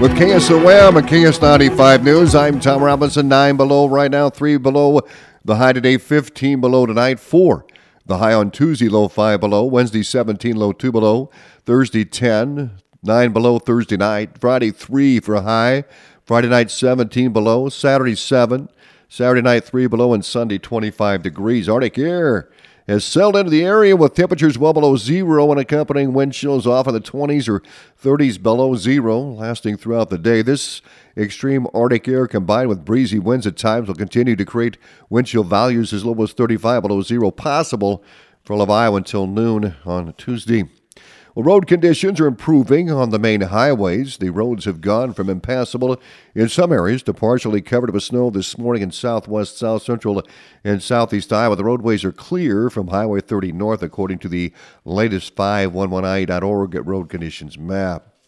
With KSOM and KS95 News, I'm Tom Robinson. Nine below right now, three below. The high today, 15 below tonight, four. The high on Tuesday, low five below. Wednesday, 17, low two below. Thursday, 10, nine below Thursday night. Friday, three for a high. Friday night, 17 below. Saturday, seven. Saturday night, three below. And Sunday, 25 degrees. Arctic air has settled into the area with temperatures well below zero and accompanying wind chills off in the 20s or 30s below zero, lasting throughout the day. This extreme Arctic air combined with breezy winds at times will continue to create wind chill values as low as 35 below zero possible for Iowa until noon on Tuesday. Well, road conditions are improving on the main highways. The roads have gone from impassable in some areas to partially covered with snow this morning in southwest, south central, and southeast Iowa. The roadways are clear from Highway 30 north, according to the latest 511i.org road conditions map.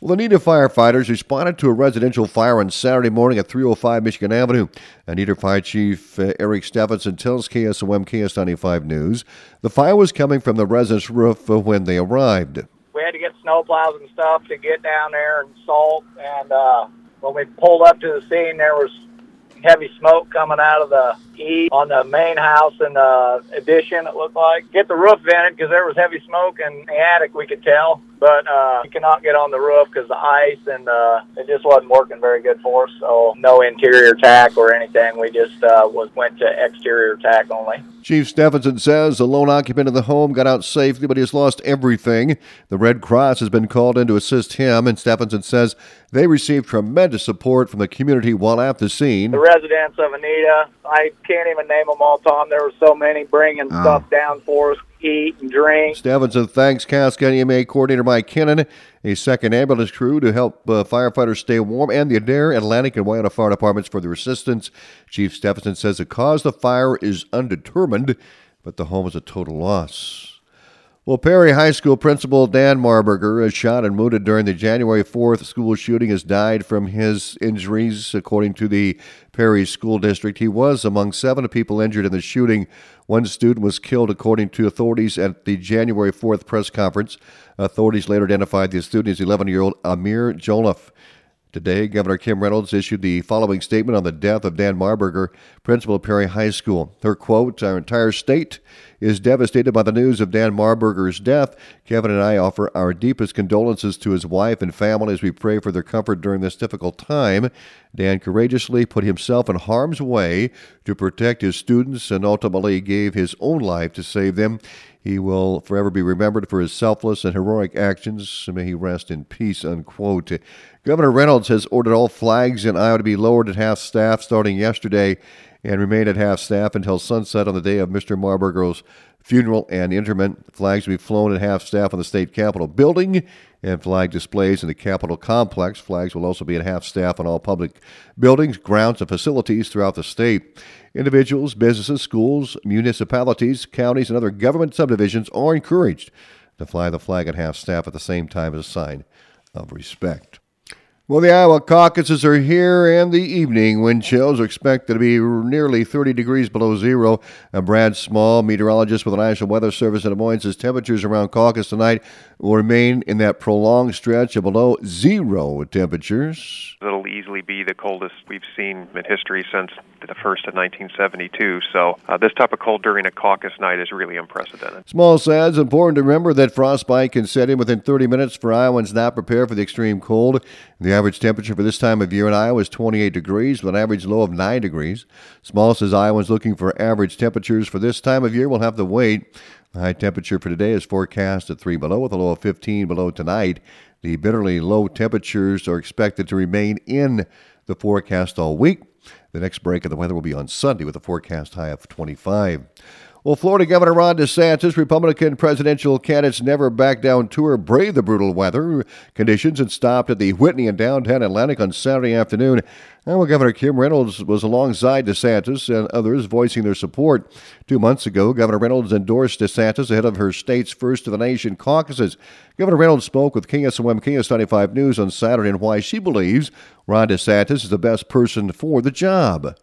Well, Anita firefighters responded to a residential fire on Saturday morning at 305 Michigan Avenue. Anita Fire Chief uh, Eric Stephenson tells KSOM KS95 News the fire was coming from the residence roof uh, when they arrived. We had to get snowplows and stuff to get down there and salt. And uh, when we pulled up to the scene, there was heavy smoke coming out of the E on the main house and the addition, it looked like. Get the roof vented because there was heavy smoke in the attic, we could tell. But uh, you cannot get on the roof because the ice and uh, it just wasn't working very good for us. So no interior tack or anything. We just uh, was went to exterior tack only. Chief Stephenson says the lone occupant of the home got out safely, but he has lost everything. The Red Cross has been called in to assist him, and Stephenson says they received tremendous support from the community while at the scene. The residents of Anita, I can't even name them all, Tom. There were so many bringing oh. stuff down for us, eat and drink. Stephenson thanks County EMA Coordinator Mike Kennon, a second ambulance crew to help uh, firefighters stay warm, and the Adair, Atlantic, and Wiota Fire Departments for their assistance. Chief Stevenson says the cause of the fire is undetermined, but the home is a total loss. Well, Perry High School principal Dan Marburger, is shot and wounded during the January 4th school shooting, has died from his injuries, according to the Perry School District. He was among seven people injured in the shooting. One student was killed, according to authorities at the January 4th press conference. Authorities later identified the student as 11 year old Ahmir Jolliff. Today, Governor Kim Reynolds issued the following statement on the death of Dan Marburger, principal of Perry High School. Her quote, Our entire state is devastated by the news of Dan Marburger's death. Kevin and I offer our deepest condolences to his wife and family as we pray for their comfort during this difficult time. Dan courageously put himself in harm's way to protect his students and ultimately gave his own life to save them. He will forever be remembered for his selfless and heroic actions. May he rest in peace. Unquote. Governor Reynolds has ordered all flags in Iowa to be lowered at half staff starting yesterday and remain at half staff until sunset on the day of Mr. Marburger's funeral and interment. Flags will be flown at half staff on the state capitol building and flag displays in the Capitol complex. Flags will also be at half staff on all public buildings, grounds, and facilities throughout the state. Individuals, businesses, schools, municipalities, counties, and other government subdivisions are encouraged to fly the flag at half staff at the same time as a sign of respect. Well, the Iowa caucuses are here, and the evening wind chills are expected to be nearly 30 degrees below zero. And Brad Small, meteorologist with the National Weather Service in Des Moines, says temperatures around caucus tonight will remain in that prolonged stretch of below zero temperatures. It'll easily be the coldest we've seen in history since the first of 1972. So uh, this type of cold during a caucus night is really unprecedented. Small says it's important to remember that frostbite can set in within 30 minutes for Iowans not prepared for the extreme cold. The average temperature for this time of year in Iowa is 28 degrees with an average low of 9 degrees. Small says Iowans looking for average temperatures for this time of year will have to wait. The high temperature for today is forecast at 3 below with a low of 15 below tonight. The bitterly low temperatures are expected to remain in the forecast all week. The next break of the weather will be on Sunday with a forecast high of 25. Well, Florida Governor Ron DeSantis, Republican presidential candidate's never back down tour, braved the brutal weather conditions and stopped at the Whitney in downtown Atlantic on Saturday afternoon. Well, Governor Kim Reynolds was alongside DeSantis and others voicing their support. Two months ago, Governor Reynolds endorsed DeSantis ahead of her state's first of the nation caucuses. Governor Reynolds spoke with KSOM KS95 News on Saturday and why she believes Ron DeSantis is the best person for the job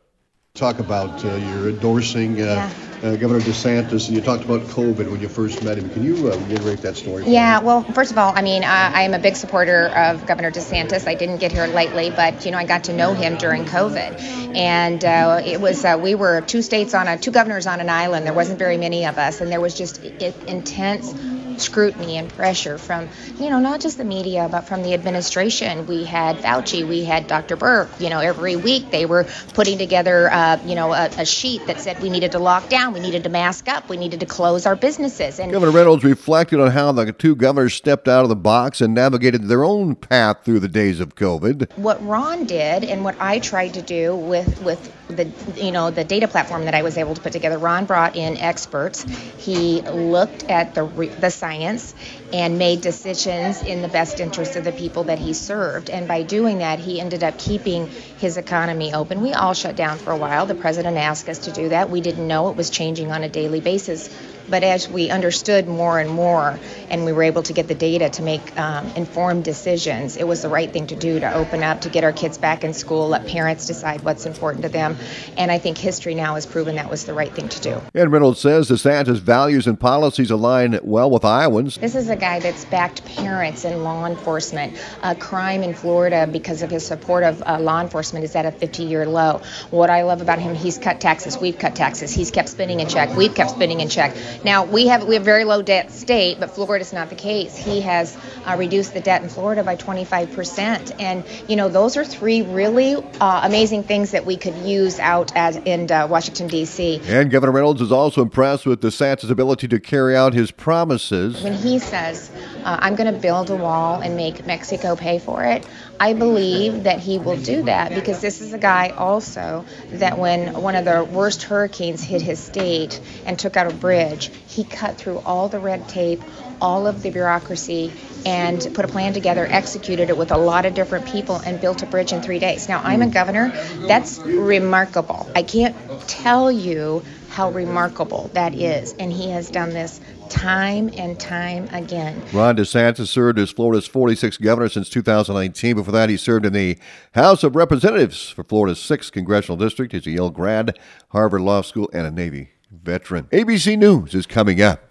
talk about uh, your endorsing uh, uh, Governor DeSantis, and you talked about COVID when you first met him. Can you uh, reiterate that story? Yeah, well, first of all, I mean, I, I am a big supporter of Governor DeSantis. I didn't get here lately, but you know, I got to know him during COVID, and uh, it was uh, we were two states on a two governors on an island. There wasn't very many of us, and there was just intense scrutiny and pressure from, you know, not just the media, but from the administration. We had Fauci, we had Dr. Birx. You know, every week they were putting together, uh, you know, a, a, sheet that said we needed to lock down, we needed to mask up, we needed to close our businesses. And Governor Reynolds reflected on how the two governors stepped out of the box and navigated their own path through the days of COVID. What Ron did, and what I tried to do with with the you know the data platform that I was able to put together, Ron brought in experts. He looked at the the science and made decisions in the best interest of the people that he served. And by doing that, he ended up keeping his economy open. We all shut down for a while. The president asked us to do that. We didn't know it was changing on a daily basis. But as we understood more and more, and we were able to get the data to make um, informed decisions, it was the right thing to do to open up, to get our kids back in school, let parents decide what's important to them. And I think history now has proven that was the right thing to do. And Reynolds says DeSantis' values and policies align well with Iowans. This is a guy that's backed parents and law enforcement. Uh, crime in Florida, because of his support of uh, law enforcement, is at a 50 year low. What I love about him, he's cut taxes. We've cut taxes. He's kept spending in check. We've kept spending in check. Now we have we have very low debt state, but Florida is not the case. He has uh, reduced the debt in Florida by 25 percent, and you know those are three really uh, amazing things that we could use out at in uh, Washington D.C. And Governor Reynolds is also impressed with DeSantis' ability to carry out his promises. When he says, uh, "I'm going to build a wall and make Mexico pay for it," I believe that he will do that because this is a guy also that when one of the worst hurricanes hit his state and took out a bridge, he cut through all the red tape, all of the bureaucracy, and put a plan together, executed it with a lot of different people, and built a bridge in three days. Now, I'm a governor. That's remarkable. I can't tell you how remarkable that is. And he has done this time and time again. Ron DeSantis served as Florida's 46th governor since 2019. Before that, he served in the House of Representatives for Florida's 6th congressional district. He's a Yale grad, Harvard Law School, and a Navy veteran. ABC News is coming up.